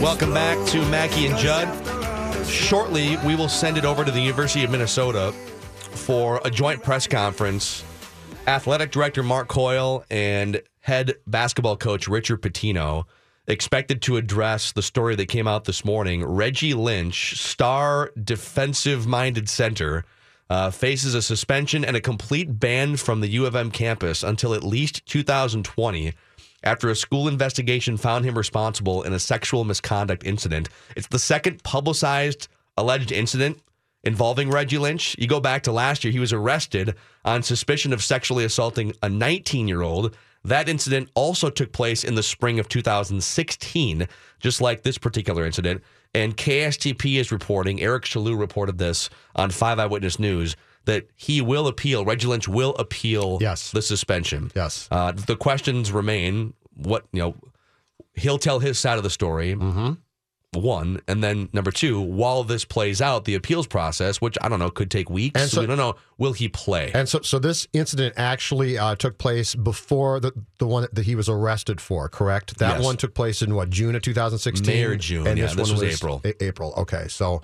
Welcome back to Mackey and Judd. Shortly, we will send it over to the University of Minnesota for a joint press conference. Athletic director Mark Coyle and head basketball coach Richard Pitino expected to address the story that came out this morning. Reggie Lynch, star defensive minded center, uh, faces a suspension and a complete ban from the U of M campus until at least 2020 after a school investigation found him responsible in a sexual misconduct incident. It's the second publicized alleged incident involving Reggie Lynch. You go back to last year, he was arrested on suspicion of sexually assaulting a 19 year old. That incident also took place in the spring of 2016, just like this particular incident. And KSTP is reporting, Eric Chaloux reported this on 5 Eyewitness News, that he will appeal, Reggie Lynch will appeal Yes. the suspension. Yes. Uh, the questions remain what, you know, he'll tell his side of the story. Mm-hmm. One. And then number two, while this plays out, the appeals process, which I don't know, could take weeks. And so- we don't know, will he play? And so, so this incident actually uh, took place before the the one that he was arrested for. Correct. That Yes. one took place in what June of 2016. May or June, And yeah, this this one was April. A- April. Okay. So,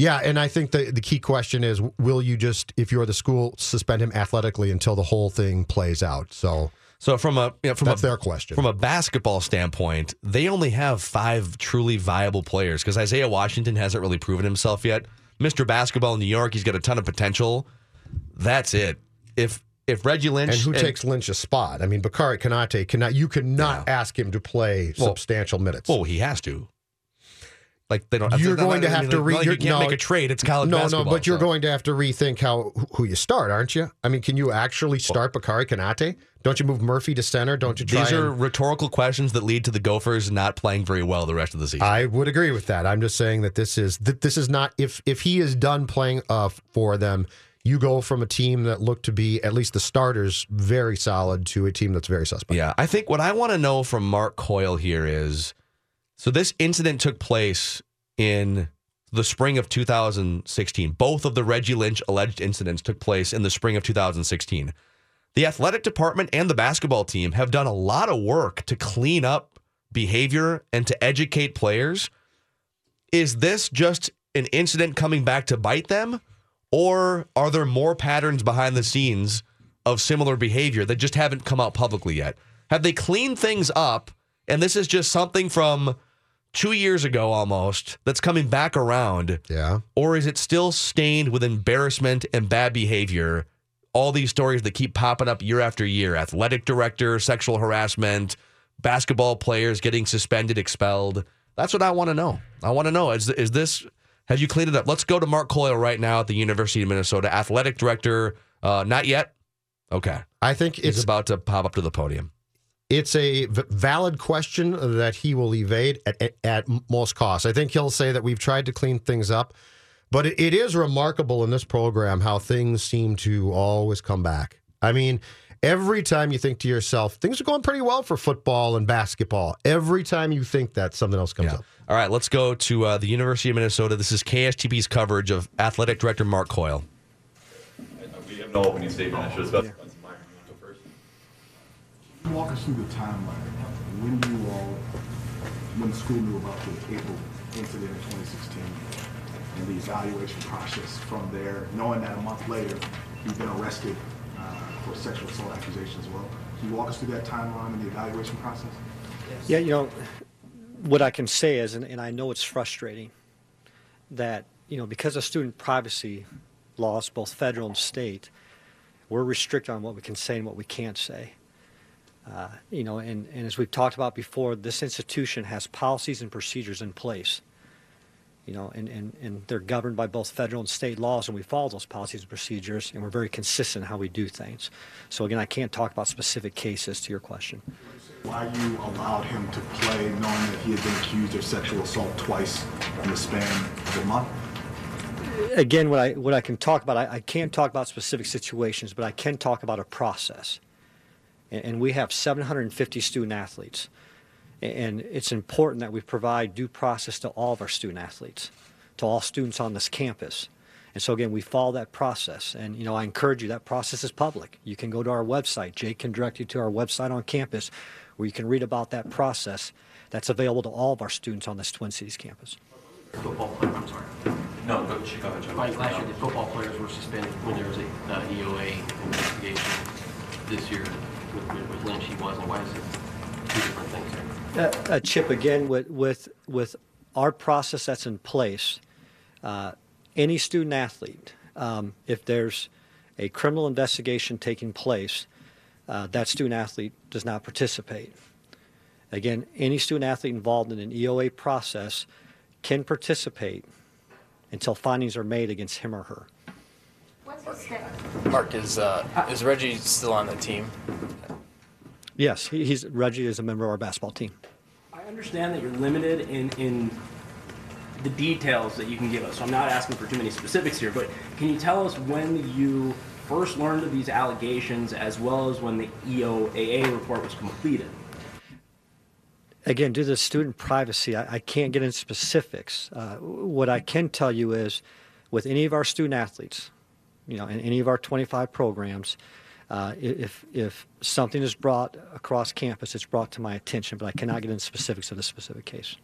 yeah, and I think the the key question is, will you just, if you're the school, suspend him athletically until the whole thing plays out? So so from a you know, from that's a their question. from a basketball standpoint, they only have five truly viable players because Isaiah Washington hasn't really proven himself yet. Mr. Basketball in New York, he's got a ton of potential. That's it. If if Reggie Lynch and who takes Lynch's spot? I mean, Bakary Konate cannot. You cannot ask him to play Well, substantial minutes. Oh, he has to. Like they don't. You're going to have mean, to re- like you can't no, make a trade. It's college no, basketball. no, but you're going to have to rethink how who you start, aren't you? I mean, can you actually start Bakary Konate? Don't you move Murphy to center? Don't you try? These are and- rhetorical questions that lead to the Gophers not playing very well the rest of the season. I would agree with that. I'm just saying that this is that this is not if if he is done playing uh, for them. You go from a team that looked to be at least the starters very solid to a team that's very suspect. Yeah, I think what I want to know from Mark Coyle here is so this incident took place in the spring of 2016. Both of the Reggie Lynch alleged incidents took place in the spring of 2016. The athletic department and the basketball team have done a lot of work to clean up behavior and to educate players. Is this just an incident coming back to bite them? Or are there more patterns behind the scenes of similar behavior that just haven't come out publicly yet? Have they cleaned things up and this is just something from two years ago almost that's coming back around? Yeah. Or is it still stained with embarrassment and bad behavior? All these stories that keep popping up year after year athletic director, sexual harassment, basketball players getting suspended, expelled. That's what I want to know. I want to know is, is this, have you cleaned it up? Let's go to Mark Coyle right now at the University of Minnesota, athletic director. Uh, not yet. Okay. I think He's it's about to pop up to the podium. It's a v- valid question that he will evade at, at, at most costs. I think he'll say that we've tried to clean things up, but it, it is remarkable in this program how things seem to always come back. I mean, every time you think to yourself, things are going pretty well for football and basketball. Every time you think that, something else comes Yeah. up. All right, let's go to uh, the University of Minnesota. This is KSTP's coverage of athletic director Mark Coyle. We have no opening statement. I should have specified. Myron, you want to go first? Can you Walk us through the timeline. When you all, when the school knew about the April incident in 2016 and the evaluation process from there, knowing that a month later you've been arrested uh, for sexual assault accusations as well. Can you walk us through that timeline and the evaluation process? Yes. Yeah, you know, what I can say is, and, and I know it's frustrating, that you know because of student privacy laws, both federal and state, we're restricted on what we can say and what we can't say. Uh, you know, and, and as we've talked about before, this institution has policies and procedures in place. You know, and, and, and they're governed by both federal and state laws, and we follow those policies and procedures, and we're very consistent in how we do things. So again, I can't talk about specific cases to your question. Why you allowed him to play knowing that he had been accused of sexual assault twice in the span of a month? Again, what I what I can talk about, I, I can't talk about specific situations, but I can talk about a process. And, and we have 750 student athletes, and it's important that we provide due process to all of our student athletes, to all students on this campus. And so again, we follow that process. And you know, I encourage you, that process is public. You can go to our website. Jake can direct you to our website on campus where you can read about that process that's available to all of our students on this Twin Cities campus. Football player, I'm sorry. No, go, go ahead, Joe. Mike, last year the football players were suspended when there was a uh, EOA investigation. This year with, with, with Lynch, wasn't. Why is it two different things? Uh, uh, Chip, again, with, with, with our process that's in place, uh, any student athlete, um, if there's a criminal investigation taking place, uh, that student athlete does not participate. Again, any student athlete involved in an EOA process can participate until findings are made against him or her. What's? Mark, is, uh, is Reggie still on the team? Yes, he, he's Reggie is a member of our basketball team. I understand that you're limited in, in the details that you can give us. So I'm not asking for too many specifics here, but can you tell us when you first learned of these allegations as well as when the EOAA report was completed? Again, due to student privacy, I, I can't get into specifics. Uh, what I can tell you is, with any of our student athletes, you know, in any of our 25 programs, uh, if if something is brought across campus, it's brought to my attention, but I cannot get into specifics of the specific case.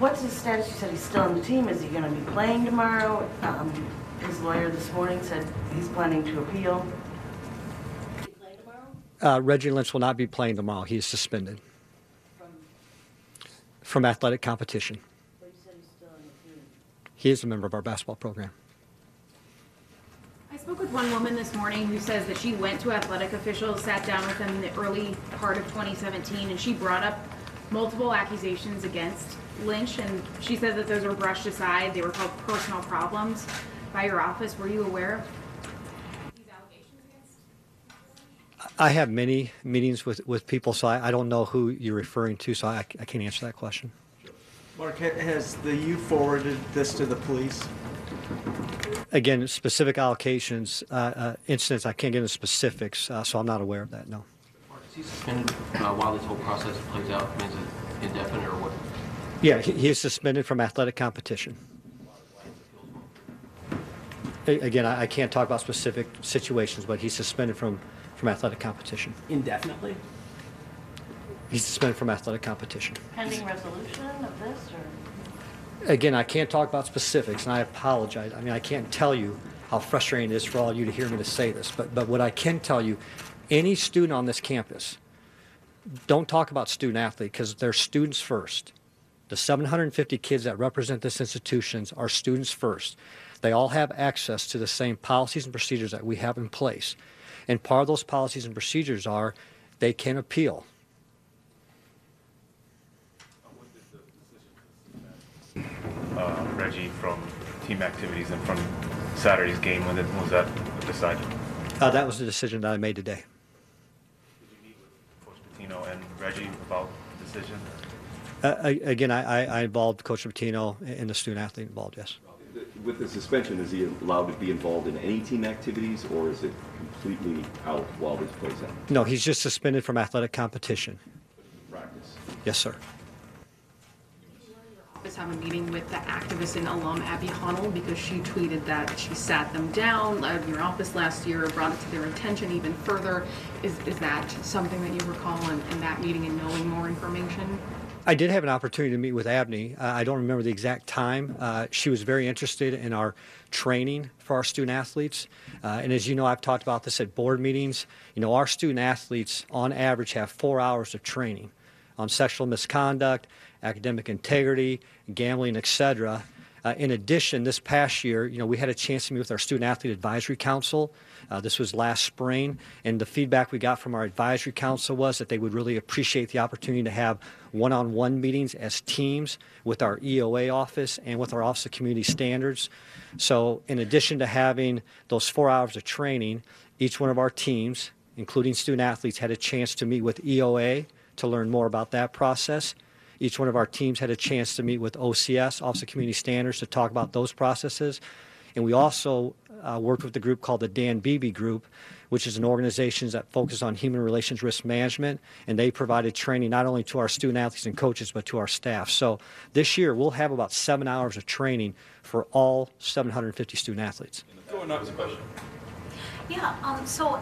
What's his status? You said he's still on the team. Is he going to be playing tomorrow? Um, His lawyer this morning said he's planning to appeal. Uh, Reggie Lynch will not be playing tomorrow. He is suspended from athletic competition. He is a member of our basketball program. I spoke with one woman this morning who says that she went to athletic officials, sat down with them in the early part of 2017, and she brought up multiple accusations against Lynch, and she said that those were brushed aside. They were called personal problems by your office. Were you aware of these allegations against? I have many meetings with, with people, so I, I don't know who you're referring to, so I, I can't answer that question. Mark, has the U forwarded this to the police? Again, specific allocations, uh, uh, incidents, I can't get into specifics, uh, so I'm not aware of that, no. Mark, is he suspended uh, while this whole process plays out? I mean, is it indefinite or what? Yeah, he, he is suspended from athletic competition. A- Again, I, I can't talk about specific situations, but he's suspended from, from athletic competition. Indefinitely? He's suspended from athletic competition. Pending resolution of this, or? Again, I can't talk about specifics, and I apologize. I mean, I can't tell you how frustrating it is for all of you to hear me to say this, but, but what I can tell you, any student on this campus, don't talk about student athlete because they're students first. The 750 kids that represent this institution are students first. They all have access to the same policies and procedures that we have in place. And part of those policies and procedures are they can appeal. Uh, Reggie from team activities and from Saturday's game, when it, was that decided? Uh, that was the decision that I made today. Did you meet with Coach Pitino and Reggie about the decision? Uh, a- again, I, I, I involved Coach Pitino and the student athlete involved, yes. With the suspension, is he allowed to be involved in any team activities, or is it completely out while this plays out? No, he's just suspended from athletic competition. Practice. Yes, sir. Office have a meeting with the activist and alum Abby Honold because she tweeted that she sat them down of your office last year, brought it to their attention even further. Is, is that something that you recall in, in that meeting and knowing more information? I did have an opportunity to meet with Abney. Uh, I don't remember the exact time. Uh, she was very interested in our training for our student athletes. Uh, and as you know, I've talked about this at board meetings. You know, our student athletes, on average, have four hours of training on sexual misconduct, academic integrity, gambling, etc. Uh, in addition, this past year, you know, we had a chance to meet with our Student Athlete Advisory Council. Uh, this was last spring, and the feedback we got from our advisory council was that they would really appreciate the opportunity to have one-on-one meetings as teams with our EOA office and with our Office of Community Standards. So, in addition to having those four hours of training, each one of our teams, including student athletes, had a chance to meet with EOA to learn more about that process. Each one of our teams had a chance to meet with OCS, Office of Community Standards, to talk about those processes. And we also uh, worked with a group called the Dan Beebe Group, which is an organization that focuses on human relations risk management. And they provided training not only to our student athletes and coaches, but to our staff. So this year, we'll have about seven hours of training for all 750 student athletes. Going up, question. Yeah, um, so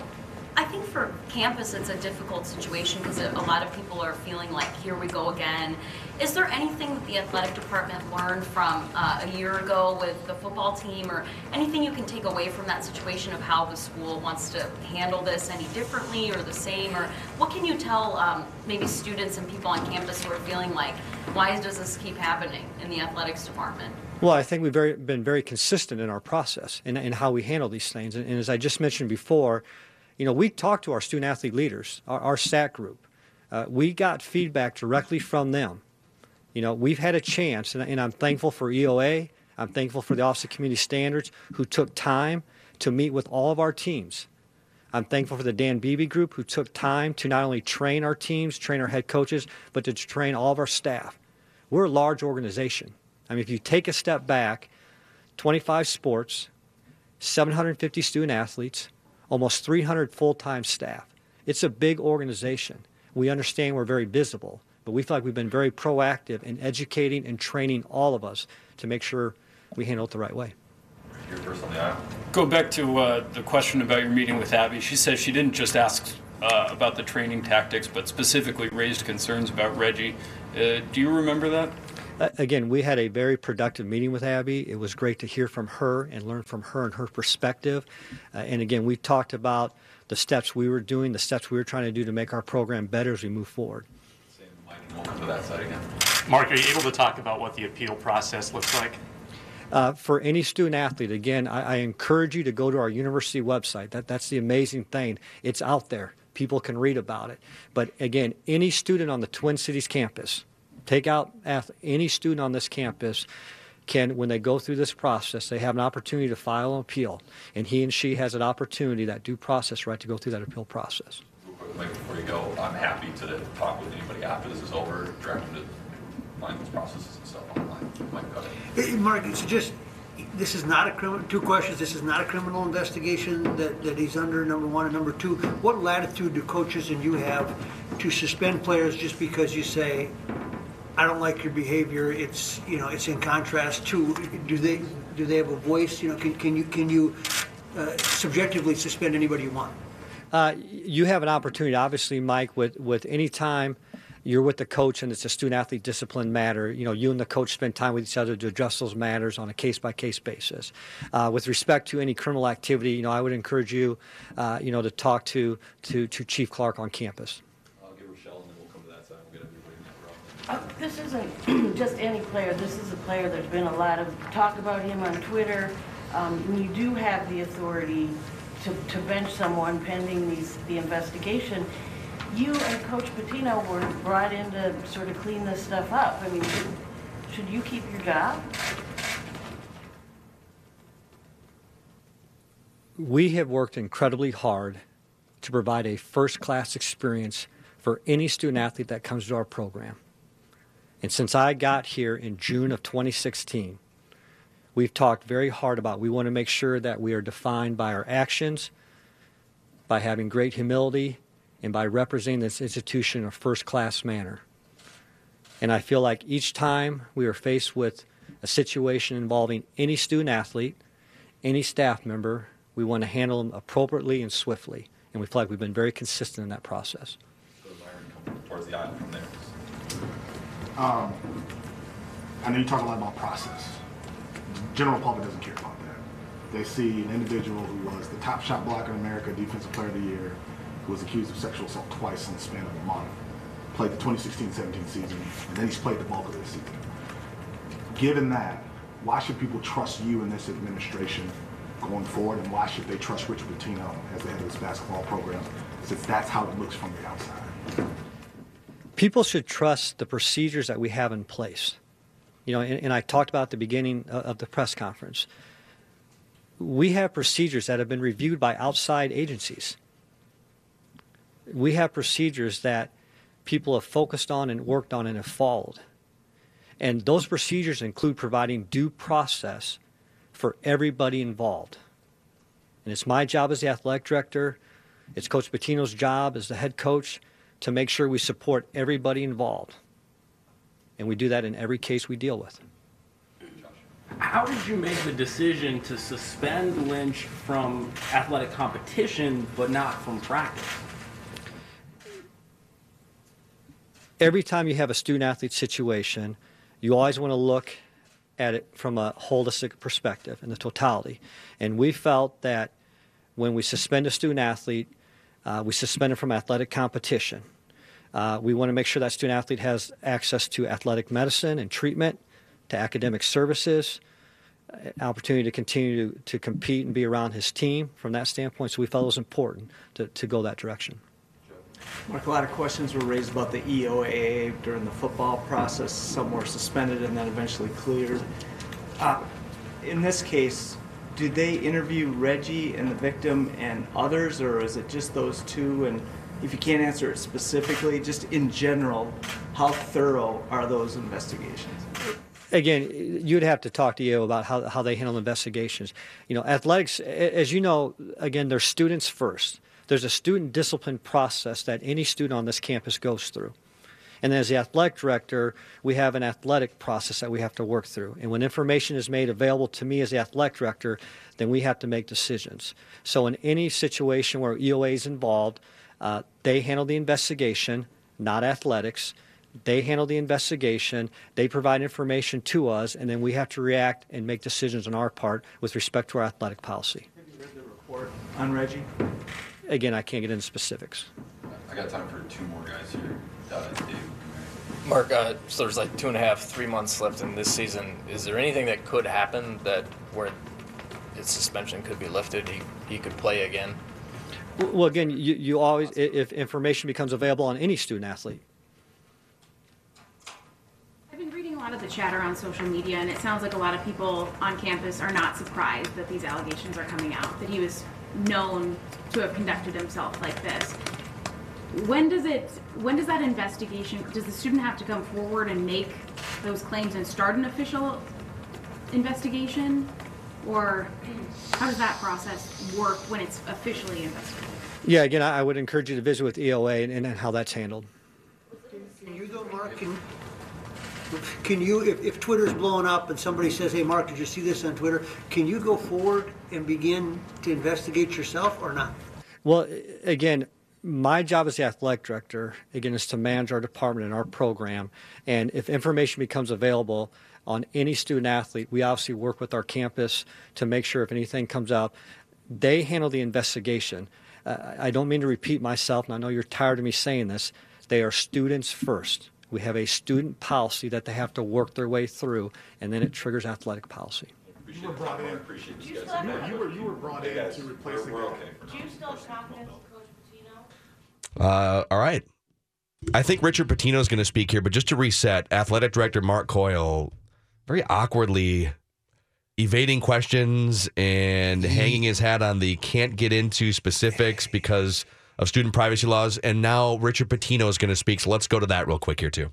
I think for campus, it's a difficult situation because a lot of people are feeling like, here we go again. Is there anything that the athletic department learned from uh, a year ago with the football team, or anything you can take away from that situation of how the school wants to handle this any differently or the same? Or what can you tell um, maybe students and people on campus who are feeling like, why does this keep happening in the athletics department? Well, I think we've very, been very consistent in our process and how we handle these things. And, and as I just mentioned before, you know, we talked to our student athlete leaders, our, our SAT group. Uh, we got feedback directly from them. You know, we've had a chance, and, and I'm thankful for EOA. I'm thankful for the Office of Community Standards who took time to meet with all of our teams. I'm thankful for the Dan Beebe group who took time to not only train our teams, train our head coaches, but to train all of our staff. We're a large organization. I mean, if you take a step back, 25 sports, 750 student athletes, almost 300 full-time staff. It's a big organization. We understand we're very visible, but we feel like we've been very proactive in educating and training all of us to make sure we handle it the right way. Your first on the aisle. Go back to uh, the question about your meeting with Abby. She says she didn't just ask uh, about the training tactics, but specifically raised concerns about Reggie. Uh, do you remember that? Again, we had a very productive meeting with Abby. It was great to hear from her and learn from her and her perspective. Uh, and again, we talked about the steps we were doing, the steps we were trying to do to make our program better as we move forward. We'll come to that side again. Mark, are you able to talk about what the appeal process looks like? Uh, for any student athlete, again, I, I, encourage you to go to our university website. That, that's the amazing thing. It's out there. People can read about it. But again, any student on the Twin Cities campus, take out any student on this campus can, when they go through this process, they have an opportunity to file an appeal, and he and she has an opportunity, that due process right, to go through that appeal process. Mike, before you go, I'm happy to talk with anybody after this is over, direct them to find those processes and stuff online. Mike, go ahead. Hey, Mark, it's just, this is not a criminal, two questions, this is not a criminal investigation that, that he's under, number one, and number two, what latitude do coaches and you have to suspend players just because you say, I don't like your behavior. It's you know it's in contrast to do they do they have a voice? You know, can, can you can you uh, subjectively suspend anybody you want? Uh, you have an opportunity, obviously, Mike, with with any time you're with the coach and it's a student athlete discipline matter. You know, you and the coach spend time with each other to address those matters on a case by case basis. Uh, with respect to any criminal activity, you know, I would encourage you, uh, you know, to talk to to to Chief Clark on campus. Uh, this isn't just any player. This is a player. There's been a lot of talk about him on Twitter. Um, you do have the authority to, to bench someone pending these, the investigation. You and Coach Pitino were brought in to sort of clean this stuff up. I mean, should, should you keep your job? We have worked incredibly hard to provide a first-class experience for any student athlete that comes to our program. And since I got here in June of 2016, we've talked very hard about we want to make sure that we are defined by our actions, by having great humility, and by representing this institution in a first class manner. And I feel like each time we are faced with a situation involving any student athlete, any staff member, we want to handle them appropriately and swiftly. And we feel like we've been very consistent in that process. towards the aisle from there. Um, I know you talk a lot about process. General public doesn't care about that. They see an individual who was the top shot blocker in America, defensive player of the year, who was accused of sexual assault twice in the span of a month. played the 2016-17 season, and then he's played the bulk of this season. Given that, why should people trust you in this administration going forward, and why should they trust Richard Pitino as the head of this basketball program, since that's how it looks from the outside? People should trust the procedures that we have in place. You know, and, and I talked about at the beginning of of the press conference. We have procedures that have been reviewed by outside agencies. We have procedures that people have focused on and worked on and have followed. And those procedures include providing due process for everybody involved. And it's my job as the athletic director, it's Coach Pitino's job as the head coach to make sure we support everybody involved. And we do that in every case we deal with. How did you make the decision to suspend Lynch from athletic competition but not from practice? Every time you have a student athlete situation, you always want to look at it from a holistic perspective and the totality. And we felt that when we suspend a student athlete, uh, we suspend him from athletic competition. Uh, we want to make sure that student athlete has access to athletic medicine and treatment, to academic services, uh, opportunity to continue to, to compete and be around his team from that standpoint. So we felt it was important to, to go that direction. Mark, a lot of questions were raised about the EOAA during the football process. Some were suspended and then eventually cleared. Uh, in this case, do they interview Reggie and the victim and others, or is it just those two? And if you can't answer it specifically, just in general, how thorough are those investigations? again, you'd have to talk to you about how, how they handle investigations. You know, athletics, as you know, again, they're students first. There's a student discipline process that any student on this campus goes through. And as the athletic director, we have an athletic process that we have to work through. And when information is made available to me as the athletic director, then we have to make decisions. So in any situation where EOA is involved, uh, they handle the investigation, not athletics. They handle the investigation, they provide information to us, and then we have to react and make decisions on our part with respect to our athletic policy. Have you read the Report on Reggie? Again, I can't get into specifics. I got time for two more guys here. Uh, Mark, uh, so there's like two and a half, three months left in this season. Is there anything that could happen that where his suspension could be lifted? He, he could play again? Well, again, you, you always, i- if information becomes available on any student athlete, I've been reading a lot of the chatter on social media, and it sounds like a lot of people on campus are not surprised that these allegations are coming out, that he was known to have conducted himself like this. When does it, when does that investigation, does the student have to come forward and make those claims and start an official investigation? Or how does that process work when it's officially investigated? yeah, again, I, I would encourage you to visit with EOA and, and how that's handled. Can you go, Mark, can, can you, if, if Twitter's blowing up and somebody says, hey, Mark, did you see this on Twitter? Can you go forward and begin to investigate yourself or not? Well, a- again, my job as the athletic director, again, is to manage our department and our program. And if information becomes available on any student athlete, we obviously work with our campus to make sure if anything comes up, they handle the investigation. Uh, I don't mean to repeat myself, and I know you're tired of me saying this. They are students first. We have a student policy that they have to work their way through, and then it triggers athletic policy. You were brought in. Appreciate You, you guys. you, you were you were brought in to replace the We're guy. okay. Do you still have confidence in Coach Pitino? Uh, all right. I think Richard Pitino is going to speak here, but just to reset, athletic director Mark Coyle very awkwardly evading questions and hanging his hat on the can't get into specifics because of student privacy laws. And now Richard Pitino is going to speak. So let's go to that real quick here, too.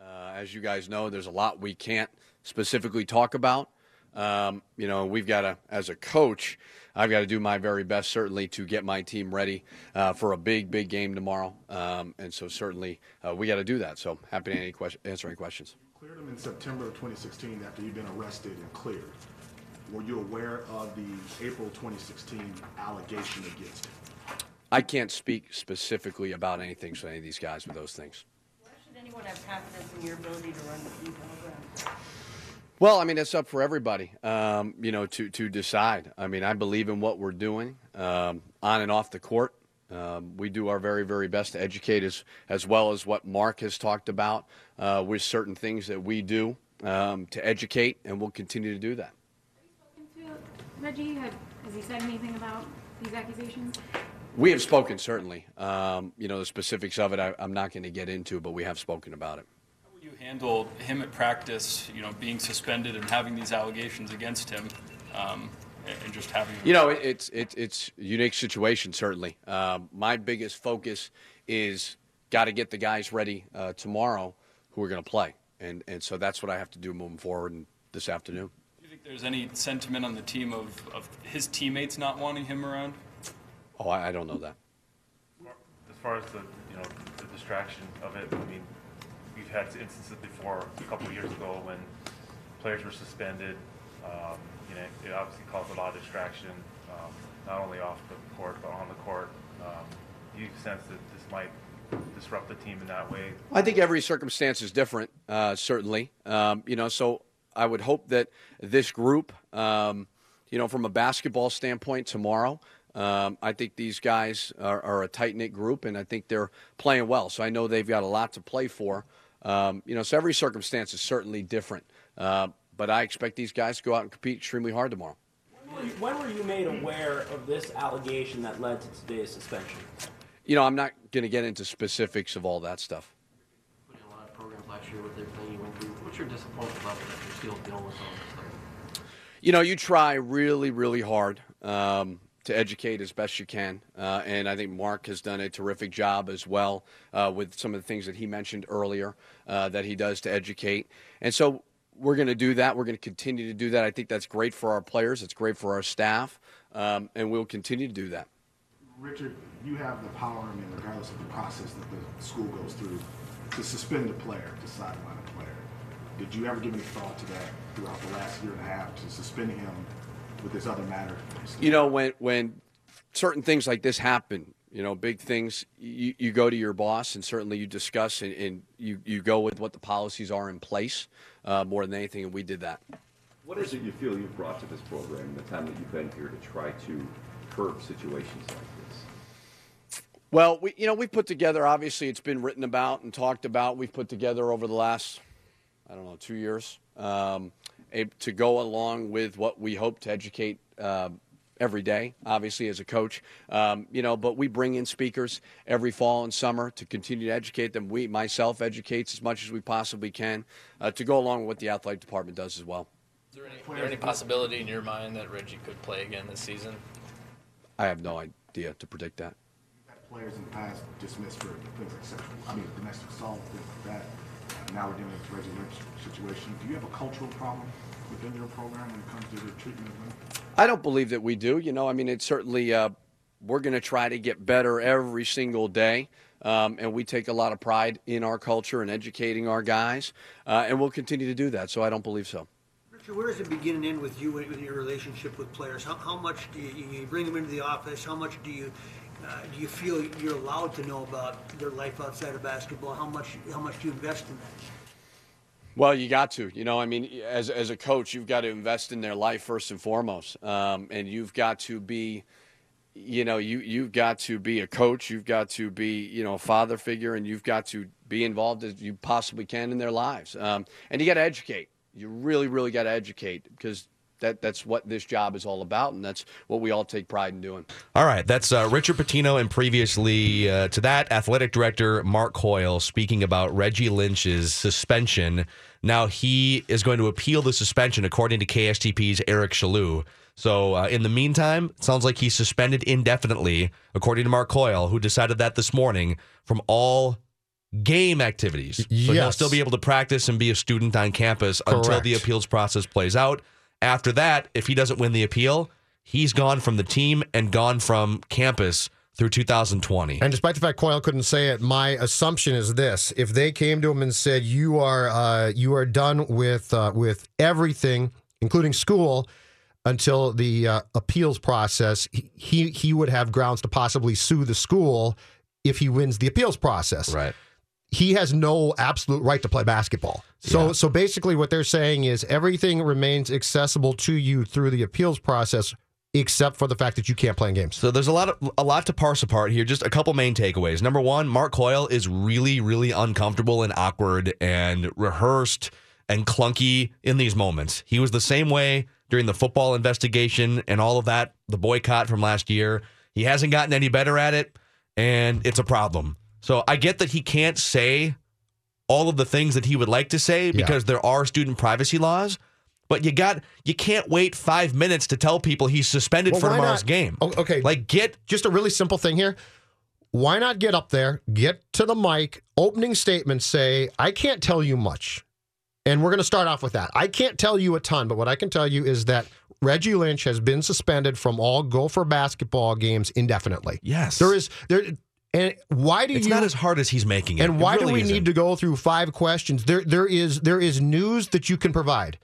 Uh, as you guys know, there's a lot we can't specifically talk about. Um, you know, we've got to, as a coach, I've got to do my very best, certainly, to get my team ready uh, for a big, big game tomorrow. Um, and so, certainly, uh, we got to do that. So, happy to any question, answer any questions. Cleared him in September of 2016 after you'd been arrested and cleared. Were you aware of the April 2016 allegation against him? I can't speak specifically about anything to any of these guys with those things. Why should anyone have confidence in your ability to run the program? Well, I mean, it's up for everybody, um, you know, to to decide. I mean, I believe in what we're doing um, on and off the court. Um, we do our very, very best to educate as, as well as what Mark has talked about uh, with certain things that we do um, to educate, and we'll continue to do that. Reggie, have, has he said anything about these accusations? We have spoken, certainly. Um, you know, the specifics of it, I, I'm not going to get into, but we have spoken about it. How will you handle him at practice, you know, being suspended and having these allegations against him, um, and and just having. You know, it, it's it's a unique situation, certainly. Um, my biggest focus is got to get the guys ready uh, tomorrow who are going to play, and and so that's what I have to do moving forward and this afternoon. Do you think there's any sentiment on the team of, of his teammates not wanting him around? Oh, I, I don't know that. As far as the, you know, the distraction of it, I mean, we've had instances before, a couple of years ago, when players were suspended. Um, You know, it obviously caused a lot of distraction, um, not only off the court, but on the court. Um, Do you sense that this might disrupt the team in that way? I think every circumstance is different, uh, certainly. Um, you know, so I would hope that this group, um, you know, from a basketball standpoint tomorrow, um, I think these guys are, are a tight knit group, and I think they're playing well. So I know they've got a lot to play for. Um, you know, so every circumstance is certainly different. Uh, but I expect these guys to go out and compete extremely hard tomorrow. When were you- When were you made aware of this allegation that led to today's suspension? You know, I'm not going to get into specifics of all that stuff. Put in a lot of programs last year with everything you went through. What's your disappointment level that you're still dealing with all this stuff? You know, you try really, really hard um, to educate as best you can. Uh, and I think Mark has done a terrific job as well uh, with some of the things that he mentioned earlier uh, that he does to educate. And so we're going to do that. We're going to continue to do that. I think that's great for our players, it's great for our staff, um, and we'll continue to do that. Richard, you have the power, I mean, regardless of the process that the school goes through, to suspend a player, to sideline a player. Did you ever give any thought to that throughout the last year and a half, to suspend him with this other matter? You know, when when certain things like this happen, you know, big things, you, you go to your boss and certainly you discuss and, and you, you go with what the policies are in place uh, more than anything, and we did that. What is it you feel you've brought to this program in the time that you've been here to try to curb situations like this? Well, we, you know, we've put together, obviously, it's been written about and talked about. We've put together over the last, I don't know, two years um, a, to go along with what we hope to educate uh, every day, obviously, as a coach. Um, you know, but we bring in speakers every fall and summer to continue to educate them. We, myself, educates as much as we possibly can uh, to go along with what the athletic department does as well. Is there any, is there any possibility in your mind that Reggie could play again this season? I have no idea to predict that. Players in the past dismissed for things like sexual, I mean, domestic assault, things like that. Uh, Now we're dealing with the Reggie Lynch situation. Do you have a cultural problem within your program when it comes to the treatment of women? I don't believe that we do. You know, I mean, it's certainly, uh, we're going to try to get better every single day. Um, and we take a lot of pride in our culture and educating our guys. Uh, and we'll continue to do that. So I don't believe so. Richard, where does it begin and end with you with your relationship with players? How, how much do you, you bring them into the office? How much do you uh, do you feel you're allowed to know about their life outside of basketball? How much how much do you invest in that? Well, you got to. You know, I mean, as, as a coach, you've got to invest in their life first and foremost. Um, and you've got to be, you know, you, you've got to be a coach. You've got to be, you know, a father figure, and you've got to be involved as you possibly can in their lives. Um, and you got to educate. You really, really got to educate because that, that's what this job is all about, and that's what we all take pride in doing. All right, that's uh, Richard Pitino, and previously uh, to that, athletic director Mark Coyle speaking about Reggie Lynch's suspension. Now he is going to appeal the suspension, according to KSTP's Eric Chaloux. So uh, in the meantime, it sounds like he's suspended indefinitely, according to Mark Coyle, who decided that this morning from all game activities. So he'll still be able to practice and be a student on campus until the appeals process plays out. After that, if he doesn't win the appeal, he's gone from the team and gone from campus through 2020. And despite the fact Coyle couldn't say it, my assumption is this: if they came to him and said, "You are uh, you are done with uh, with everything, including school," until the uh, appeals process, he- he he would have grounds to possibly sue the school if he wins the appeals process. Right. He has no absolute right to play basketball. So so basically, what they're saying is everything remains accessible to you through the appeals process except for the fact that you can't play in games. So there's a lot of a lot to parse apart here. Just a couple main takeaways. Number one, Mark Coyle is really, really uncomfortable and awkward and rehearsed and clunky in these moments. He was the same way during the football investigation and all of that, the boycott from last year. He hasn't gotten any better at it, and it's a problem. So I get that he can't say all of the things that he would like to say because there are student privacy laws. But you got you can't wait five minutes to tell people he's suspended Well, for tomorrow's not- game. Oh, okay. Like get just a really simple thing here. Why not get up there, get to the mic, opening statement, say, I can't tell you much. And we're going to start off with that. I can't tell you a ton, but what I can tell you is that Reggie Lynch has been suspended from all Gopher basketball games indefinitely. Yes. There is there and why do It's you not as hard as he's making it. And It why do we isn't. need to go through five questions? There there is there is news that you can provide.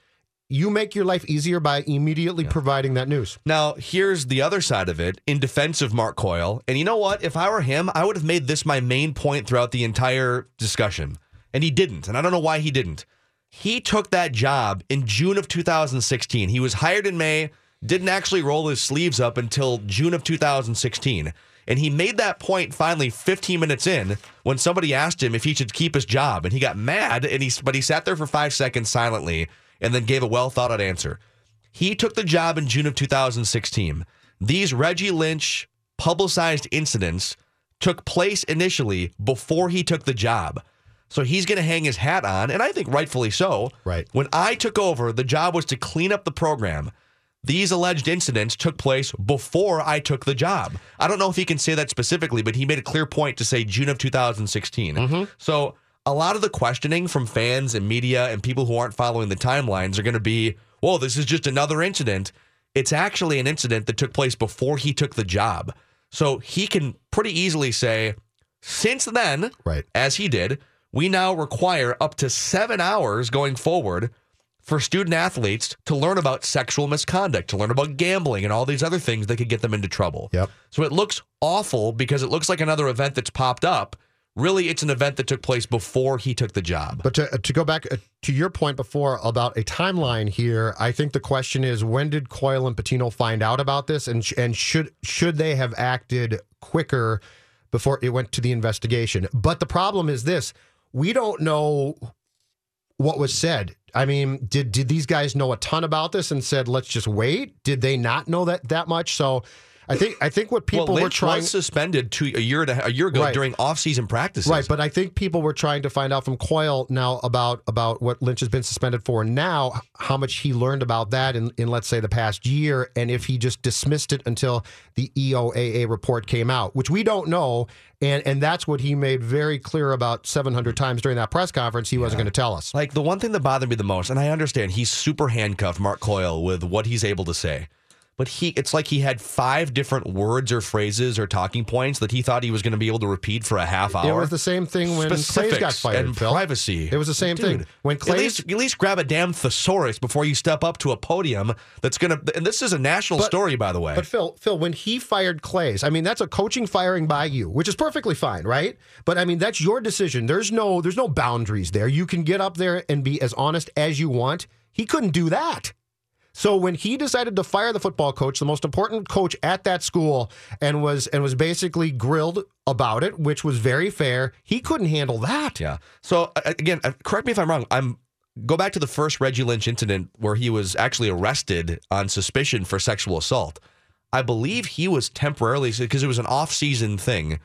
You make your life easier by immediately providing that news. Now, here's the other side of it in defense of Mark Coyle. And you know what? If I were him, I would have made this my main point throughout the entire discussion. And he didn't. And I don't know why he didn't. He took that job in June of 2016. He was hired in May, didn't actually roll his sleeves up until June of 2016. And he made that point finally 15 minutes in when somebody asked him if he should keep his job. And he got mad, and he, but he sat there for five seconds silently and then gave a well thought out answer. He took the job in June of 2016. These Reggie Lynch publicized incidents took place initially before he took the job. So he's going to hang his hat on, and I think rightfully so. Right. When I took over, the job was to clean up the program. These alleged incidents took place before I took the job. I don't know if he can say that specifically, but he made a clear point to say June of 2016. Mm-hmm. So a lot of the questioning from fans and media and people who aren't following the timelines are going to be, well, this is just another incident. It's actually an incident that took place before he took the job. So he can pretty easily say, since then, right. as he did, we now require up to seven hours going forward for student athletes to learn about sexual misconduct, to learn about gambling and all these other things that could get them into trouble. Yep. So it looks awful because it looks like another event that's popped up. Really, it's an event that took place before he took the job. But to, to go back uh, to your point before about a timeline here, I think the question is when did Coyle and Pitino find out about this, and and should should they have acted quicker before it went to the investigation? But the problem is this: we don't know what was said. I mean, did did these guys know a ton about this and said let's just wait? Did they not know that that much? So. I think I think what people well, were trying was suspended two, a year and a, a year ago Right. during off-season practices. Right, but I think people were trying to find out from Coyle now about about what Lynch has been suspended for now, how much he learned about that in, in let's say the past year, and if he just dismissed it until the EOAA report came out, which we don't know, and and that's what he made very clear about 700 times during that press conference. He wasn't going to tell us. Like the one thing that bothered me the most, and I understand he's super handcuffed, Mark Coyle, with what he's able to say. But he it's like he had five different words or phrases or talking points that he thought he was going to be able to repeat for a half hour. It was the same thing when Claeys got fired. and Phil. privacy. It was the same Dude, thing when at Claeys. least, at least grab a damn thesaurus before you step up to a podium that's going to. And this is a national But- story, by the way. But Phil, Phil, when he fired Claeys, I mean that's a coaching firing by you, which is perfectly fine, right? But I mean that's your decision. There's no there's no boundaries there. You can get up there and be as honest as you want. He couldn't do that. So when he decided to fire the football coach, the most important coach at that school, and was and was basically grilled about it, which was very fair, he couldn't handle that. Yeah. So uh, again, uh, correct me if I'm wrong. I'm go back to the first Reggie Lynch incident where he was actually arrested on suspicion for sexual assault. I believe he was temporarily because it was an off-season thing.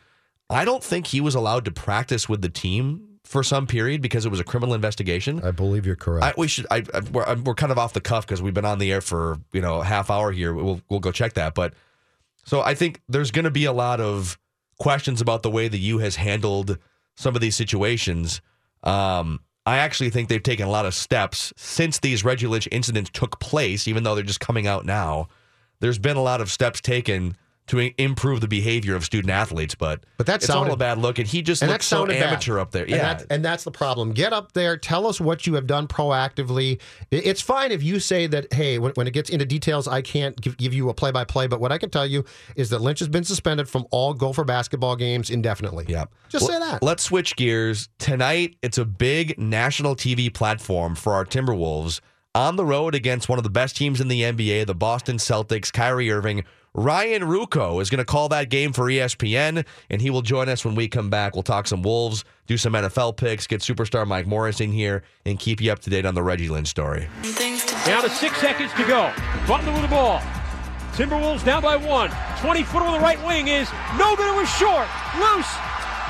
I don't think he was allowed to practice with the team for some period because it was a criminal investigation. I believe you're correct. I, we should. I, I, we're, we're kind of off the cuff because we've been on the air for you know a half hour here. We'll we'll go check that. But so I think there's going to be a lot of questions about the way the U has handled some of these situations. Um, I actually think they've taken a lot of steps since these Reggie Lynch incidents took place, even though they're just coming out now. There's been a lot of steps taken to improve the behavior of student athletes, but But that it's all a bad look, and he just and looks so sounded bad. amateur up there. And, Yeah, that, and that's the problem. Get up there, tell us what you have done proactively. It's fine if you say that, hey, when, when it gets into details, I can't give, give you a play by play. But what I can tell you is that Lynch has been suspended from all Gopher basketball games indefinitely. Yeah. Just say that. Let's switch gears. Tonight, it's a big national TV platform for our Timberwolves. on the road against one of the best teams in the NBA, the Boston Celtics, Kyrie Irving. Ryan Ruocco is going to call that game for ESPN, and he will join us when we come back. We'll talk some Wolves, do some NFL picks, get superstar Mike Morris in here, and keep you up to date on the Reggie Lynch story. Down to six seconds to go. Butler with the ball. Timberwolves down by one. 20 footer on the right wing is no good. It was short. Loose.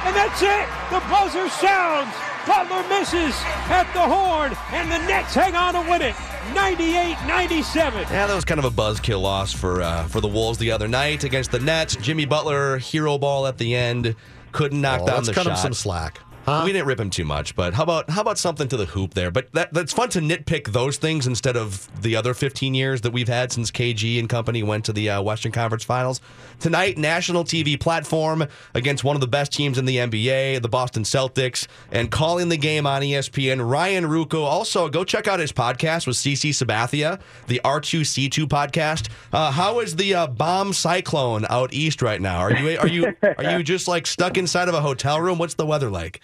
And that's it. The buzzer sounds. Butler misses at the horn. And the Nets hang on to win it. 98 97. Yeah, that was kind of a buzzkill loss for uh, for the Wolves the other night against the Nets. Jimmy Butler hero ball at the end, couldn't knock Oh, down let's the cut shot. him some slack. We didn't rip him too much, but how about how about something to the hoop there? But that, that's fun to nitpick those things instead of the other 15 years that we've had since KG and company went to the uh, Western Conference Finals. Tonight, national TV platform against one of the best teams in the NBA, the Boston Celtics, and calling the game on ESPN. Ryan Ruocco. Also, go check out his podcast with CC Sabathia, the R2C2 podcast. Uh, how is the uh, bomb cyclone out east right now? Are you are you are you just like stuck inside of a hotel room? What's the weather like?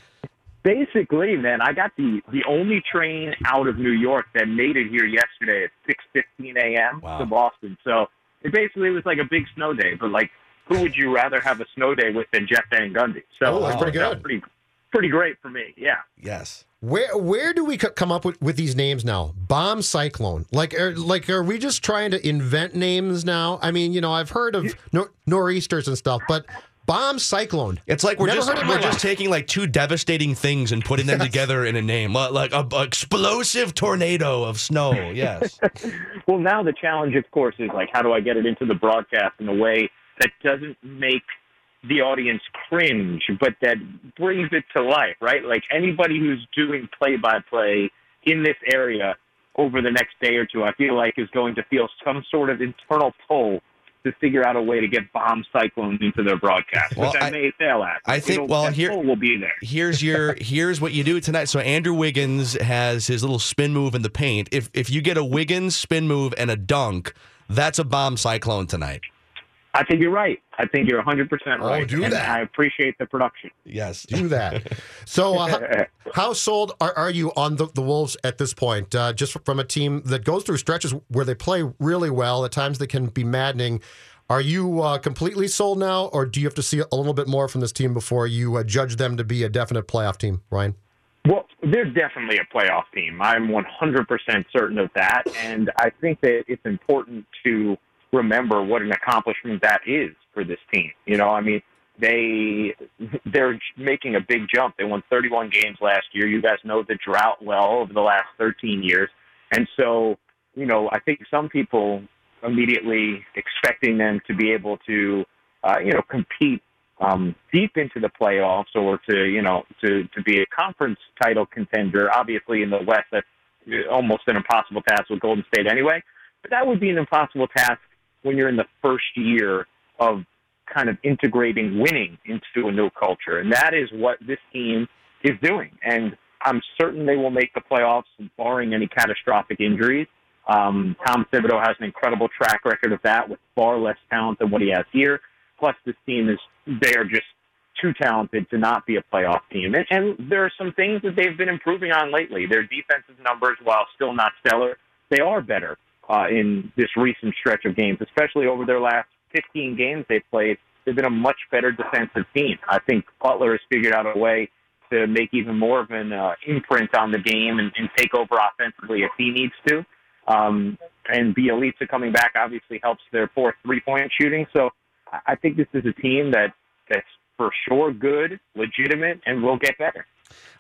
Basically, man, I got the the only train out of New York that made it here yesterday at six fifteen a.m. to Boston. So it basically was like a big snow day. But like, who would you rather have a snow day with than Jeff Van Gundy? So Oh, that's pretty worked out good. Pretty, pretty great for me. Yeah. Yes. Where where do we come up with, with these names now? Bomb cyclone. Like are, like are we just trying to invent names now? I mean, you know, I've heard of nor- nor'easters and stuff, but bomb cyclone. It's like we're Never just heard it in my we're just taking like two devastating things and putting them together in a name, like a, a explosive tornado of snow. Yes. well, now the challenge, of course, is like, how do I get it into the broadcast in a way that doesn't make the audience cringe, but that brings it to life, right? Like anybody who's doing play by play in this area over the next day or two, I feel like is going to feel some sort of internal pull to figure out a way to get bomb cyclones into their broadcast, Well, which I, I- may fail at. I think- well, here- will be there. Here's your here's what you do tonight. So Andrew Wiggins has his little spin move in the paint. If if you get a Wiggins spin move and a dunk, that's a bomb cyclone tonight. I think you're right. I think you're 100% Oh, right. do and that. I appreciate the production. Yes. Do that. So, uh, how, how sold are, are you on the, the Wolves at this point? Uh, just from a team that goes through stretches where they play really well, at times they can be maddening. Are you uh, completely sold now, or do you have to see a little bit more from this team before you uh, judge them to be a definite playoff team, Ryan? Well, they're definitely a playoff team. I'm 100% certain of that. And I think that it's important to remember what an accomplishment that is for this team. You know, I mean, they they're making a big jump. They won 31 games last year. You guys know the drought well over the last 13 years. And so, you know, I think some people immediately expecting them to be able to, uh, you know, compete um, deep into the playoffs or to, you know, to, to be a conference title contender. Obviously, in the West, that's almost an impossible task with Golden State anyway. But that would be an impossible task when you're in the first year of kind of integrating winning into a new culture. And that is what this team is doing. And I'm certain they will make the playoffs, barring any catastrophic injuries. Um, Tom Thibodeau has an incredible track record of that with far less talent than what he has here. Plus, this team is, they are just too talented to not be a playoff team. And, and there are some things that they've been improving on lately. Their defensive numbers, while still not stellar, they are better uh, in this recent stretch of games, especially over their last 15 games they've played. They've been a much better defensive team. I think Butler has figured out a way to make even more of an uh, imprint on the game and, and take over offensively if he needs to. Um, and Bjelica coming back obviously helps their fourth three-point shooting. So I think this is a team that that's for sure good, legitimate, and will get better.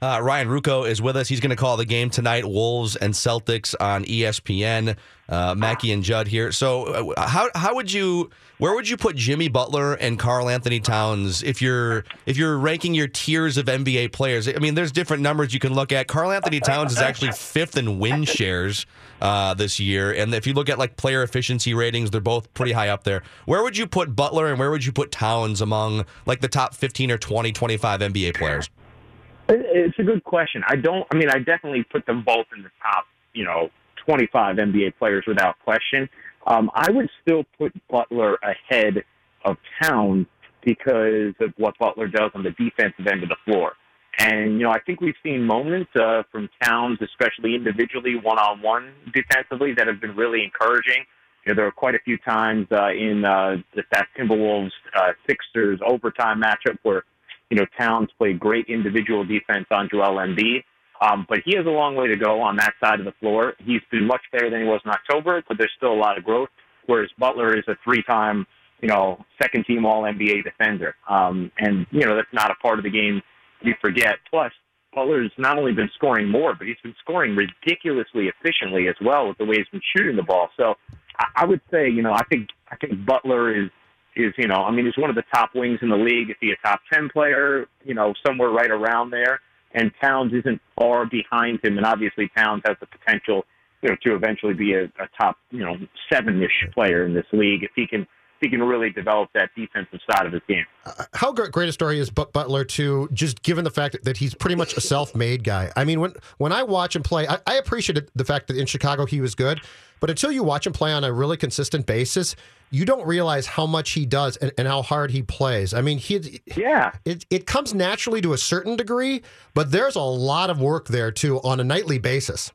Uh, Ryan Ruocco is with us. He's going to call the game tonight. Wolves and Celtics on ESPN. Uh, Mackie and Judd here. So, uh, how how would you where would you put Jimmy Butler and Karl Anthony Towns if you're if you're ranking your tiers of NBA players? I mean, there's different numbers you can look at. Karl Anthony Towns is actually fifth in win shares uh, this year, and if you look at like player efficiency ratings, they're both pretty high up there. Where would you put Butler and where would you put Towns among like the top 15 or 20, 25 NBA players? It- It's a good question. I don't. I mean, I definitely put them both in the top, you know, 25 NBA players without question. Um, I would still put Butler ahead of Towns because of what Butler does on the defensive end of the floor. And, you know, I think we've seen moments uh, from Towns, especially individually, one on one defensively, that have been really encouraging. You know, there were quite a few times uh, in uh, that Timberwolves uh, Sixers overtime matchup where, you know, Towns played great individual defense on Joel Embiid. Um, but he has a long way to go on that side of the floor. He's been much better than he was in October, but there's still a lot of growth. Whereas Butler is a three-time, you know, second-team All NBA defender, um, and you know that's not a part of the game you forget. Plus, Butler's not only been scoring more, but he's been scoring ridiculously efficiently as well with the way he's been shooting the ball. So, I, I would say, you know, I think I think Butler is is you know, I mean, he's one of the top wings in the league. Is he a top ten player? You know, somewhere right around there and Towns isn't far behind him. And obviously, Towns has the potential, you know, to eventually be a, a top, you know, seven-ish player in this league if he can he can really develop that defensive side of his game. Uh, how great, a story is But- Butler too? Just given the fact that, he's pretty much a self-made guy. I mean, when when I watch him play, I, I appreciated the fact that in Chicago he was good, but until you watch him play on a really consistent basis, you don't realize how much he does and, and how hard he plays. I mean, he yeah, it it comes naturally to a certain degree, but there's a lot of work there too on a nightly basis.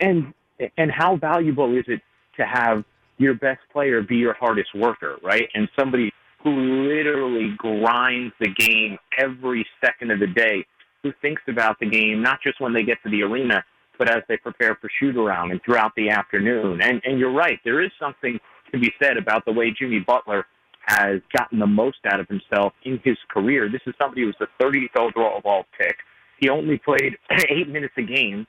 And and how valuable is it to have your best player be your hardest worker, right? And somebody who literally grinds the game every second of the day, who thinks about the game not just when they get to the arena, but as they prepare for shoot around and throughout the afternoon. And and you're right, there is something to be said about the way Jimmy Butler has gotten the most out of himself in his career. This is somebody who was the 30th overall pick. He only played eight minutes a game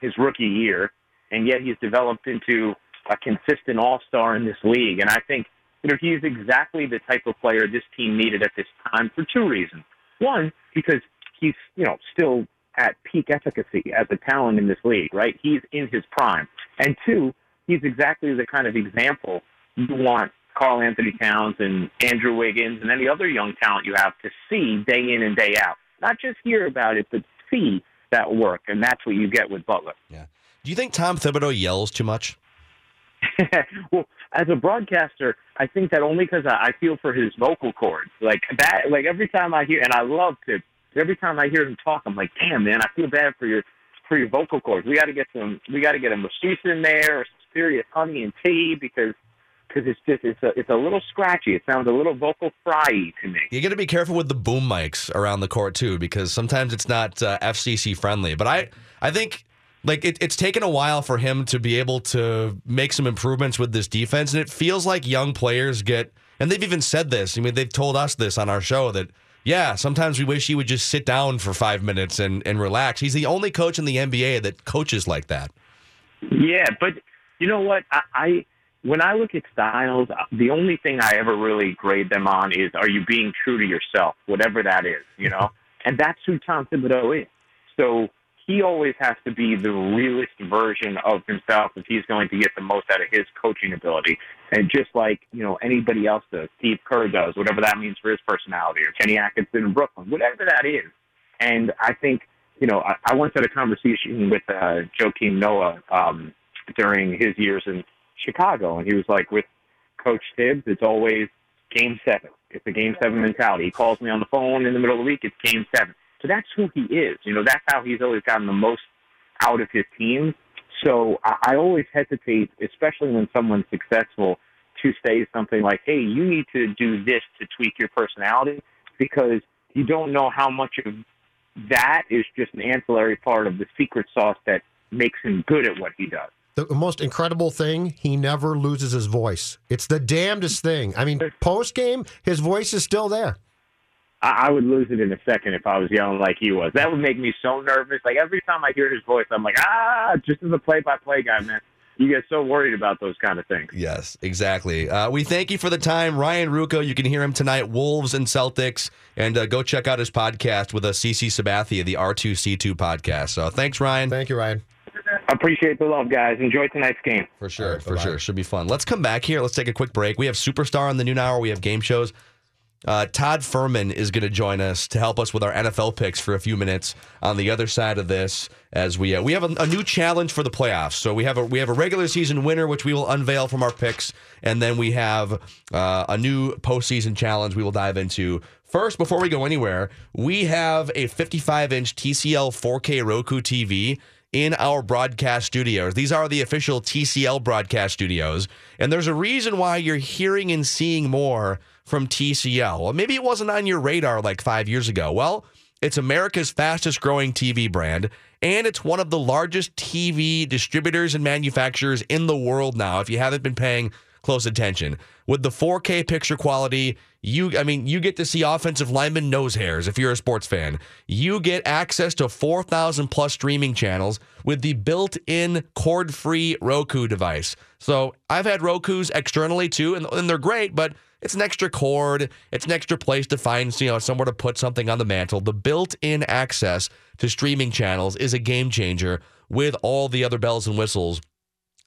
his rookie year, and yet he's developed into a consistent all star in this league. And I think you know he's exactly the type of player this team needed at this time for two reasons. One, because he's you know still at peak efficacy as a talent in this league, right? He's in his prime. And two, he's exactly the kind of example you want Karl Anthony Towns and Andrew Wiggins and any other young talent you have to see day in and day out. Not just hear about it, but see that work. And that's what you get with Butler. Yeah. Do you think Tom Thibodeau yells too much? well, as a broadcaster, I think that only because I, I feel for his vocal cords. Like that, like every time I hear, and I love to, every time I hear him talk, I'm like, damn, man, I feel bad for your for your vocal cords. We got to get some, we got to get a masseuse in there or some serious honey and tea because because it's just it's a it's a little scratchy. It sounds a little vocal fry to me. You got to be careful with the boom mics around the court too, because sometimes it's not uh, FCC friendly. But I I think like it, it's taken a while for him to be able to make some improvements with this defense, and it feels like young players get. And they've even said this. I mean, they've told us this on our show that yeah, sometimes we wish he would just sit down for five minutes and and relax. He's the only coach in the NBA that coaches like that. Yeah, but you know what? I, I when I look at styles, the only thing I ever really grade them on is are you being true to yourself, whatever that is, you know? and that's who Tom Thibodeau is. So he always has to be the realest version of himself if he's going to get the most out of his coaching ability. And just like, you know, anybody else does, Steve Kerr does, whatever that means for his personality, or Kenny Atkinson in Brooklyn, whatever that is. And I think, you know, I, I once had a conversation with uh, Joakim Noah um, during his years in Chicago, and he was like, with Coach Thibs, it's always game seven. It's a game seven mentality. He calls me on the phone in the middle of the week, it's game seven. So that's who he is. You know, that's how he's always gotten the most out of his team. So I, I always hesitate, especially when someone's successful, to say something like, hey, you need to do this to tweak your personality because you don't know how much of that is just an ancillary part of the secret sauce that makes him good at what he does. The most incredible thing, he never loses his voice. It's the damnedest thing. I mean, post game, his voice is still there. I, I would lose it in a second if I was yelling like he was. That would make me so nervous. Like every time I hear his voice, I'm like, ah, just as a play-by-play guy, man. You get so worried about those kind of things. Yes, exactly. Uh, we thank you for the time, Ryan Ruocco. You can hear him tonight, Wolves and Celtics, and uh, go check out his podcast with a uh, CC Sabathia, the R2C2 podcast. So thanks, Ryan. Thank you, Ryan. Appreciate the love, guys. Enjoy tonight's game. For sure, for sure. Should be fun. Let's come back here. Let's take a quick break. We have Superstar on the noon hour. We have game shows. Uh, Todd Fuhrman is going to join us to help us with our NFL picks for a few minutes on the other side of this. As we uh, we have a, a, new challenge for the playoffs. So we have a we have a regular season winner, which we will unveil from our picks, and then we have uh, a new postseason challenge we will dive into First, before we go anywhere, we have a 55 inch TCL 4K Roku TV in our broadcast studios. These are the official TCL broadcast studios. And there's a reason why you're hearing and seeing more from TCL. Well, maybe it wasn't on your radar like five years ago. Well, it's America's fastest growing TV brand, and it's one of the largest TV distributors and manufacturers in the world now, if you haven't been paying close attention. With the 4K picture quality, you I mean, you get to see offensive lineman nose hairs if you're a sports fan. You get access to 4,000 plus streaming channels with the built-in cord-free Roku device. So, I've had Rokus externally too and, and they're great, but it's an extra cord. It's an extra place to find, you know, somewhere to put something on the mantle. The built-in access to streaming channels is a game changer with all the other bells and whistles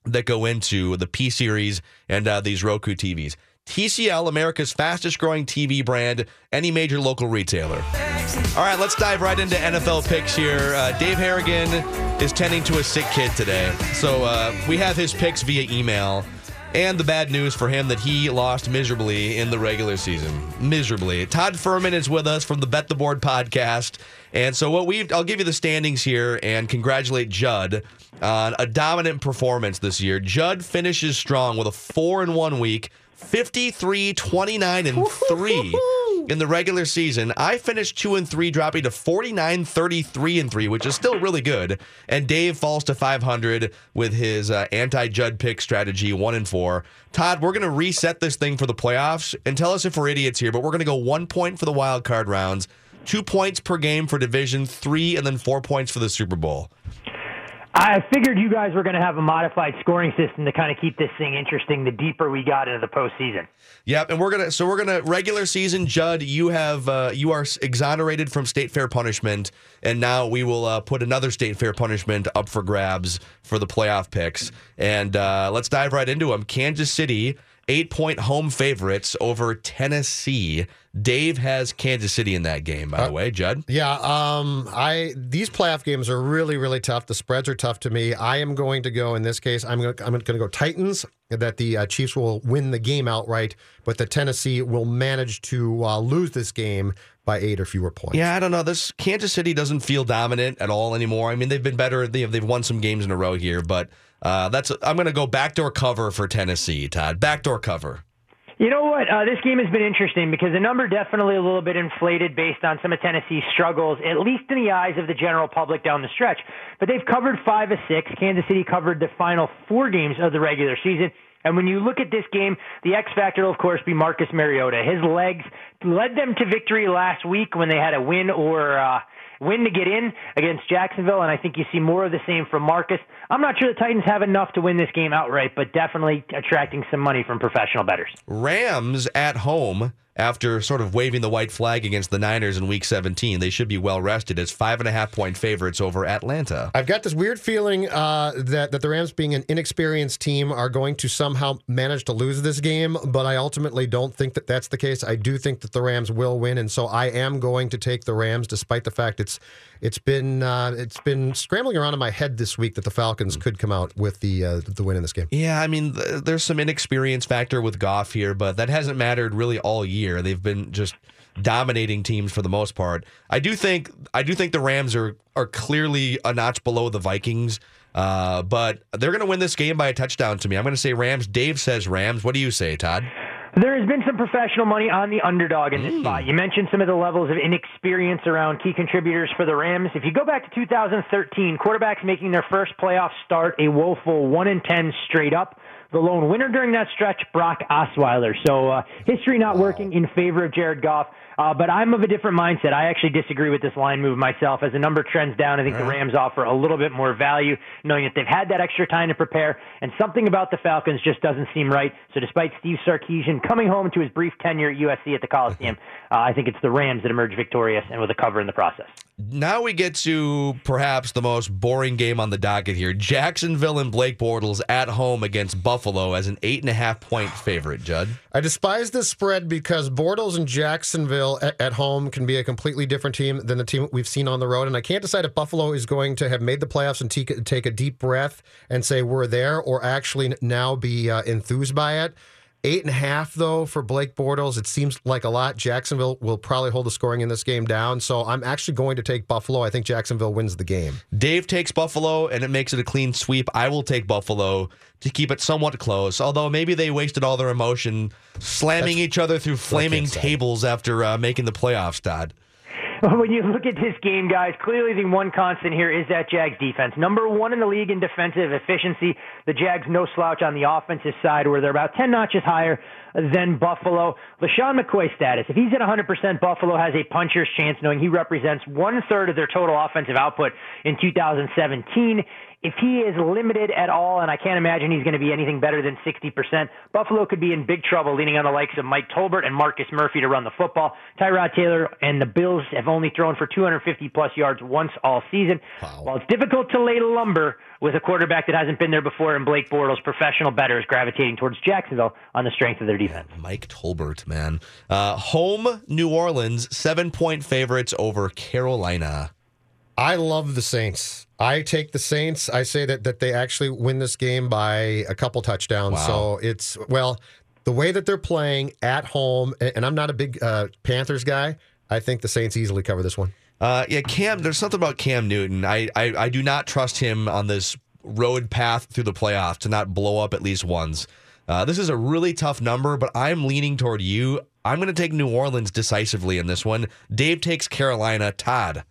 that go into the P series and uh, these Roku TVs. TCL, America's fastest growing TV brand, any major local retailer. All right, let's dive right into NFL picks here. Uh, Dave Harrigan is tending to a sick kid today. So uh, we have his picks via email. And the bad news for him that he lost miserably in the regular season. Miserably. Todd Fuhrman is with us from the Bet the Board podcast. And so what we I'll give you the standings here and congratulate Judd on a dominant performance this year. Judd finishes strong with a 4 and 1 week, 53 29 and 3 in the regular season. I finished 2 and 3 dropping to 49 33 and 3, which is still really good. And Dave falls to 500 with his uh, anti-Judd pick strategy 1 and 4. Todd, we're going to reset this thing for the playoffs and tell us if we're idiots here, but we're going to go 1 point for the wild card rounds, 2 points per game for division, 3 and then 4 points for the Super Bowl. I figured you guys were going to have a modified scoring system to kind of keep this thing interesting the deeper we got into the postseason. Yep, and we're gonna so we're gonna regular season. Judd, you have uh, you are exonerated from state fair punishment, and now we will uh, put another state fair punishment up for grabs for the playoff picks. And uh, let's dive right into them. Kansas City eight point home favorites over Tennessee. Dave has Kansas City in that game, by the way. Judd? Yeah, um, I these playoff games are really, really tough. The spreads are tough to me. I am going to go in this case. I'm going. I'm going to go Titans. That the uh, Chiefs will win the game outright, but the Tennessee will manage to uh, lose this game by eight or fewer points. Yeah, I don't know. This Kansas City doesn't feel dominant at all anymore. I mean, they've been better. They've they've won some games in a row here, but uh, that's. I'm going to go backdoor cover for Tennessee. Todd, backdoor cover. You know what? Uh, this game has been interesting because the number definitely a little bit inflated based on some of Tennessee's struggles, at least in the eyes of the general public down the stretch. But they've covered five of six. Kansas City covered the final four games of the regular season. And when you look at this game, the X factor will, of course, be Marcus Mariota. His legs led them to victory last week when they had a win or uh, win to get in against Jacksonville, and I think you see more of the same from Marcus. I'm not sure the Titans have enough to win this game outright, but definitely attracting some money from professional bettors. Rams at home after sort of waving the white flag against the Niners in Week 17. They should be well rested as five and a half point favorites over Atlanta. I've got this weird feeling uh, that that the Rams, being an inexperienced team, are going to somehow manage to lose this game. But I ultimately don't think that that's the case. I do think that the Rams will win, and so I am going to take the Rams, despite the fact it's it's been uh, it's been scrambling around in my head this week that the Falcons could come out with the uh, the win in this game. Yeah, I mean, th- there's some inexperience factor with Goff here, but that hasn't mattered really all year. They've been just dominating teams for the most part. I do think I do think the Rams are are clearly a notch below the Vikings. Uh, but they're going to win this game by a touchdown to me. I'm going to say Rams. Dave says Rams. What do you say, Todd? There has been some professional money on the underdog in this spot. You mentioned some of the levels of inexperience around key contributors for the Rams. If you go back to 2013, quarterbacks making their first playoff start a woeful 1 in 10 straight up. The lone winner during that stretch, Brock Osweiler. So uh, history not working in favor of Jared Goff. Uh, but I'm of a different mindset. I actually disagree with this line move myself. As the number trends down, I think the Rams offer a little bit more value, knowing that they've had that extra time to prepare, and something about the Falcons just doesn't seem right. So despite Steve Sarkisian coming home to his brief tenure at USC at the Coliseum, uh, I think it's the Rams that emerge victorious and with a cover in the process. Now we get to perhaps the most boring game on the docket here. Jacksonville and Blake Bortles at home against Buffalo as an eight and a half point favorite, Judd. I despise this spread because Bortles and Jacksonville at, at, home can be a completely different team than the team we've seen on the road. And I can't decide if Buffalo is going to have made the playoffs and take, take a deep breath and say we're there or actually now be uh, enthused by it. Eight and a half, though, for Blake Bortles. It seems like a lot. Jacksonville will probably hold the scoring in this game down. So I'm actually going to take Buffalo. I think Jacksonville wins the game. Dave takes Buffalo, and it makes it a clean sweep. I will take Buffalo to keep it somewhat close, although maybe they wasted all their emotion slamming each other through flaming tables after uh, making the playoffs, Todd. When you look at this game, guys, clearly the one constant here is that Jags defense. Number one in the league in defensive efficiency. The Jags no slouch on the offensive side, where they're about 10 notches higher than Buffalo. LeSean McCoy status. If he's at 100%, Buffalo has a puncher's chance, knowing he represents one third of their total offensive output in 2017 if he is limited at all, and I can't imagine he's going to be anything better than 60%, Buffalo could be in big trouble leaning on the likes of Mike Tolbert and Marcus Murphy to run the football. Tyrod Taylor and the Bills have only thrown for 250 plus yards once all season. Wow. While it's difficult to lay lumber with a quarterback that hasn't been there before and Blake Bortles, professional bettors gravitating towards Jacksonville on the strength of their defense. Mike Tolbert, man. Uh, home New Orleans, seven point favorites over Carolina. I love the Saints. I take the Saints. I say that that they actually win this game by a couple touchdowns. Wow. So it's well, the way that they're playing at home, and I'm not a big uh, Panthers guy. I think the Saints easily cover this one. Uh, yeah, Cam. There's something about Cam Newton. I, I I do not trust him on this road path through the playoff to not blow up at least once. Uh, this is a really tough number, but I'm leaning toward you. I'm going to take New Orleans decisively in this one. Dave takes Carolina. Todd.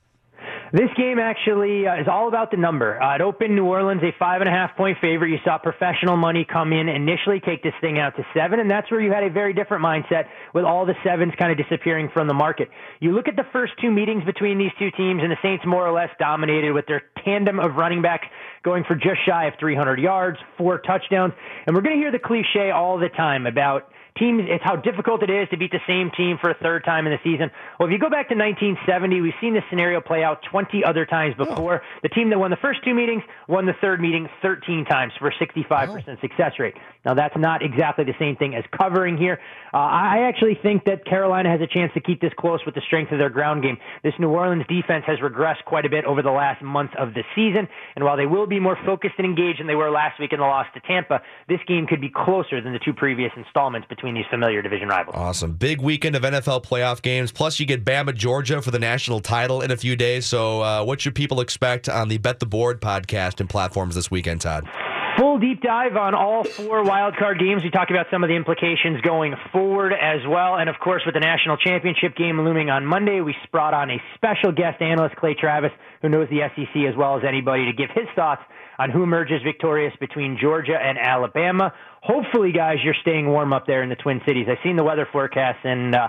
This game actually uh, is all about the number. Uh, it opened New Orleans a five and a half point favorite. You saw professional money come in initially, take this thing out to seven, and that's where you had a very different mindset with all the sevens kind of disappearing from the market. You look at the first two meetings between these two teams, and the Saints more or less dominated with their tandem of running backs going for just shy of 300 yards, four touchdowns, and we're going to hear the cliche all the time about teams, it's how difficult it is to beat the same team for a third time in the season. Well, if you go back to 1970, we've seen this scenario play out 20 other times before. Oh. The team that won the first two meetings won the third meeting 13 times for a 65% oh. success rate. Now, that's not exactly the same thing as covering here. Uh, I actually think that Carolina has a chance to keep this close with the strength of their ground game. This New Orleans defense has regressed quite a bit over the last month of the season, and while they will be more focused and engaged than they were last week in the loss to Tampa, this game could be closer than the two previous installments between between these familiar division rivals. Awesome. Big weekend of NFL playoff games. Plus, you get Bama, Georgia for the national title in a few days. So, uh, what should people expect on the Bet the Board podcast and platforms this weekend, Todd? Full deep dive on all four wildcard games. We talk about some of the implications going forward as well. And of course, with the national championship game looming on Monday, we brought on a special guest analyst, Clay Travis, who knows the SEC as well as anybody, to give his thoughts on who emerges victorious between Georgia and Alabama. Hopefully, guys, you're staying warm up there in the Twin Cities. I've seen the weather forecast and. Uh,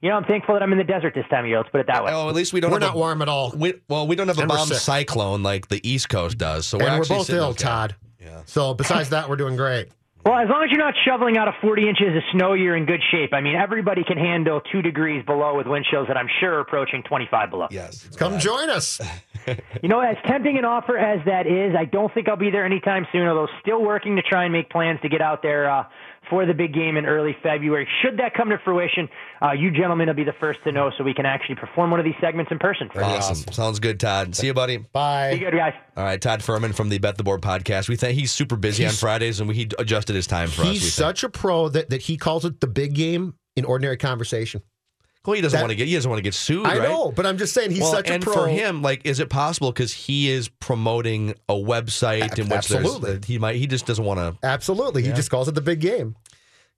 you know, I'm thankful that I'm in the desert this time of year. Let's put it that way. Oh, at least we don't. We're have not a, warm at all. We, well, we don't have a bomb cyclone like the East Coast does. So we're and we're both ill, okay. Todd. Yeah. So besides that, we're doing great. Well, as long as you're not shoveling out of 40 inches of snow, you're in good shape. I mean, everybody can handle two degrees below with wind chills that I'm sure are approaching 25 below. Yes. Come join us. you know, as tempting an offer as that is, I don't think I'll be there anytime soon, although still working to try and make plans to get out there uh, for the big game in early February. Should that come to fruition, uh, you gentlemen will be the first to know so we can actually perform one of these segments in person. Awesome. Sounds good, Todd. See you, buddy. Bye. Be good, guys. All right, Todd Fuhrman from the Bet the Board podcast. We think he's super busy He's- on Fridays, and we, he adjusted his time for us. we He's think. such a pro that, that he calls it the big game in ordinary conversation. Well, he doesn't That- want to get. He doesn't want to get sued. I right? know, but I'm just saying he's well, such a and pro. for him, like, is it possible because he is promoting a website in which there's absolutely. he might he just doesn't want to. Absolutely. He just calls it the big game.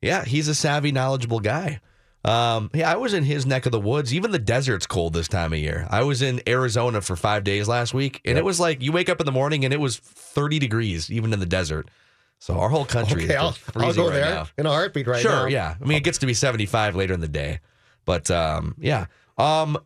Yeah, he's a savvy, knowledgeable guy. Um, yeah, I was in his neck of the woods. Even the desert's cold this time of year. I was in Arizona for five days last week, and it was like you wake up in the morning and it was 30 degrees, even in the desert. So our whole country Okay, is I'll, just I'll go right there now. in a heartbeat right sure, now. yeah. I mean, it gets to be 75 later in the day, but um, yeah. Um,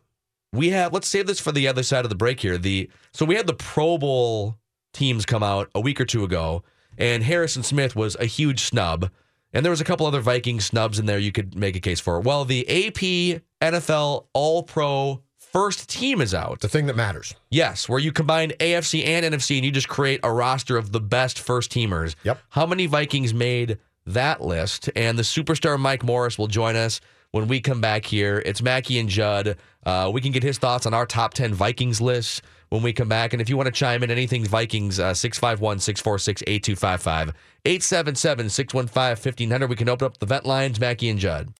we have. Let's save this for the other side of the break here. The so we had the Pro Bowl teams come out a week or two ago, and Harrison Smith was a huge snub, and there was a couple other Viking snubs in there you could make a case for. Well, the AP NFL All Pro first team is out. The thing that matters. Yes, where you combine AFC and NFC and you just create a roster of the best first teamers. Yep. How many Vikings made that list? And the superstar Mike Morris will join us when we come back here. It's Mackie and Judd. Uh, we can get his thoughts on our top 10 Vikings lists. when we come back. And if you want to chime in anything Vikings, uh, 651 646 8255, 877 615 1500. We can open up the vent lines, Mackie and Judd.